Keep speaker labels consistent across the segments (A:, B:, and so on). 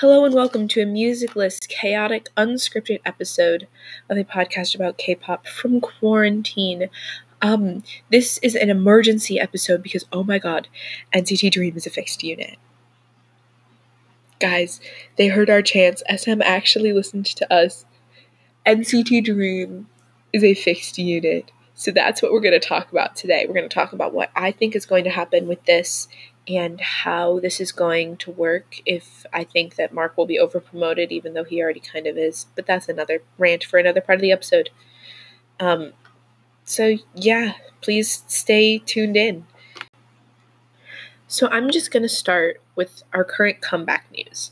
A: Hello and welcome to a musicless, chaotic, unscripted episode of a podcast about K-pop from quarantine. Um, this is an emergency episode because oh my god, NCT Dream is a fixed unit. Guys, they heard our chants. SM actually listened to us. NCT Dream is a fixed unit. So that's what we're going to talk about today. We're going to talk about what I think is going to happen with this and how this is going to work if I think that Mark will be over promoted, even though he already kind of is. But that's another rant for another part of the episode. Um, so, yeah, please stay tuned in. So, I'm just going to start with our current comeback news.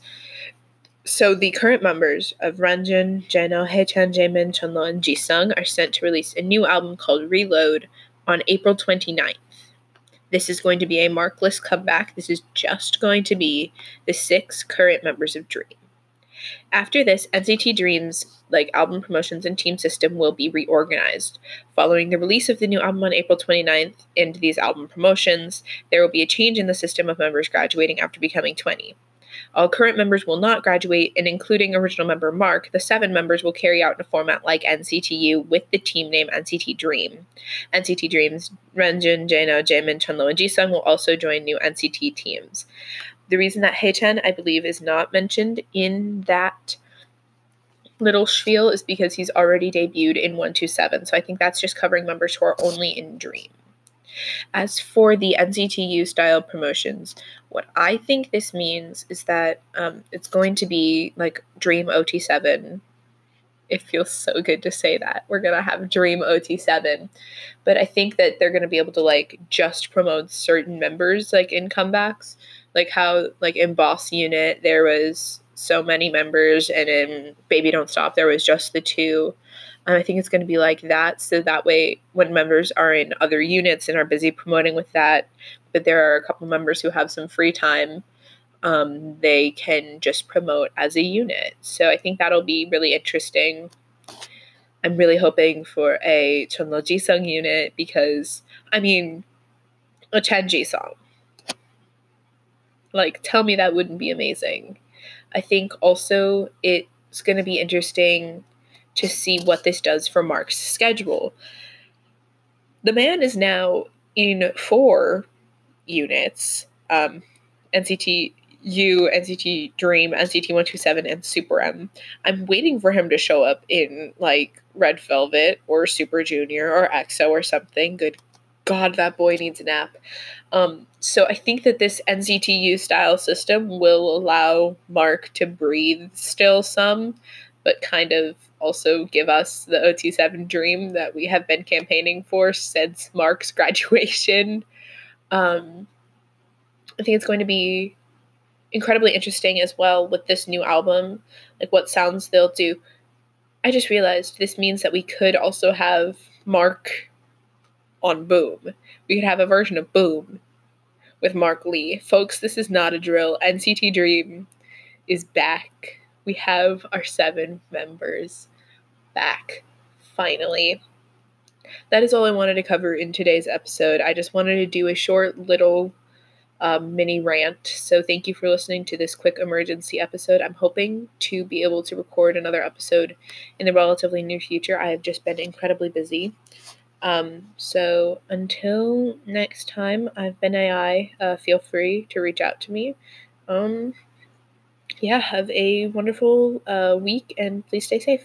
A: So, the current members of Renjun, Jeno, Haechan, Jaemin, Chenle, and Jisung are sent to release a new album called Reload on April 29th. This is going to be a markless comeback. This is just going to be the six current members of Dream. After this, NCT Dream's like album promotions and team system will be reorganized. Following the release of the new album on April 29th and these album promotions, there will be a change in the system of members graduating after becoming 20. All current members will not graduate, and including original member Mark, the seven members will carry out in a format like NCTU with the team name NCT Dream. NCT Dream's Renjun, Jeno, Jaemin, Chenle, and Jisung will also join new NCT teams. The reason that Haechan, I believe, is not mentioned in that little spiel is because he's already debuted in 127. So I think that's just covering members who are only in Dream. As for the NCTU style promotions, what I think this means is that um, it's going to be like Dream OT7. It feels so good to say that. We're going to have Dream OT7. But I think that they're going to be able to like just promote certain members like in comebacks. Like how like in Boss Unit there was so many members and in Baby Don't Stop there was just the two and I think it's going to be like that. So that way, when members are in other units and are busy promoting with that, but there are a couple members who have some free time, um, they can just promote as a unit. So I think that'll be really interesting. I'm really hoping for a Chenle Jisung unit because, I mean, a Chen Jisung. Like, tell me that wouldn't be amazing. I think also it's going to be interesting to see what this does for Mark's schedule. The man is now in four units um, NCT U, NCT Dream, NCT 127, and Super M. I'm waiting for him to show up in like Red Velvet or Super Junior or EXO or something. Good God, that boy needs a nap. Um, so I think that this NCTU style system will allow Mark to breathe still some, but kind of also give us the OT7 dream that we have been campaigning for since Mark's graduation. Um, I think it's going to be incredibly interesting as well with this new album, like what sounds they'll do. I just realized this means that we could also have Mark on Boom. We could have a version of Boom with Mark Lee. Folks, this is not a drill. NCT Dream is back. We have our seven members back, finally. That is all I wanted to cover in today's episode. I just wanted to do a short little um, mini rant. So, thank you for listening to this quick emergency episode. I'm hoping to be able to record another episode in the relatively near future. I have just been incredibly busy. Um, so, until next time, I've been AI. Uh, feel free to reach out to me. Um, yeah, have a wonderful uh, week and please stay safe.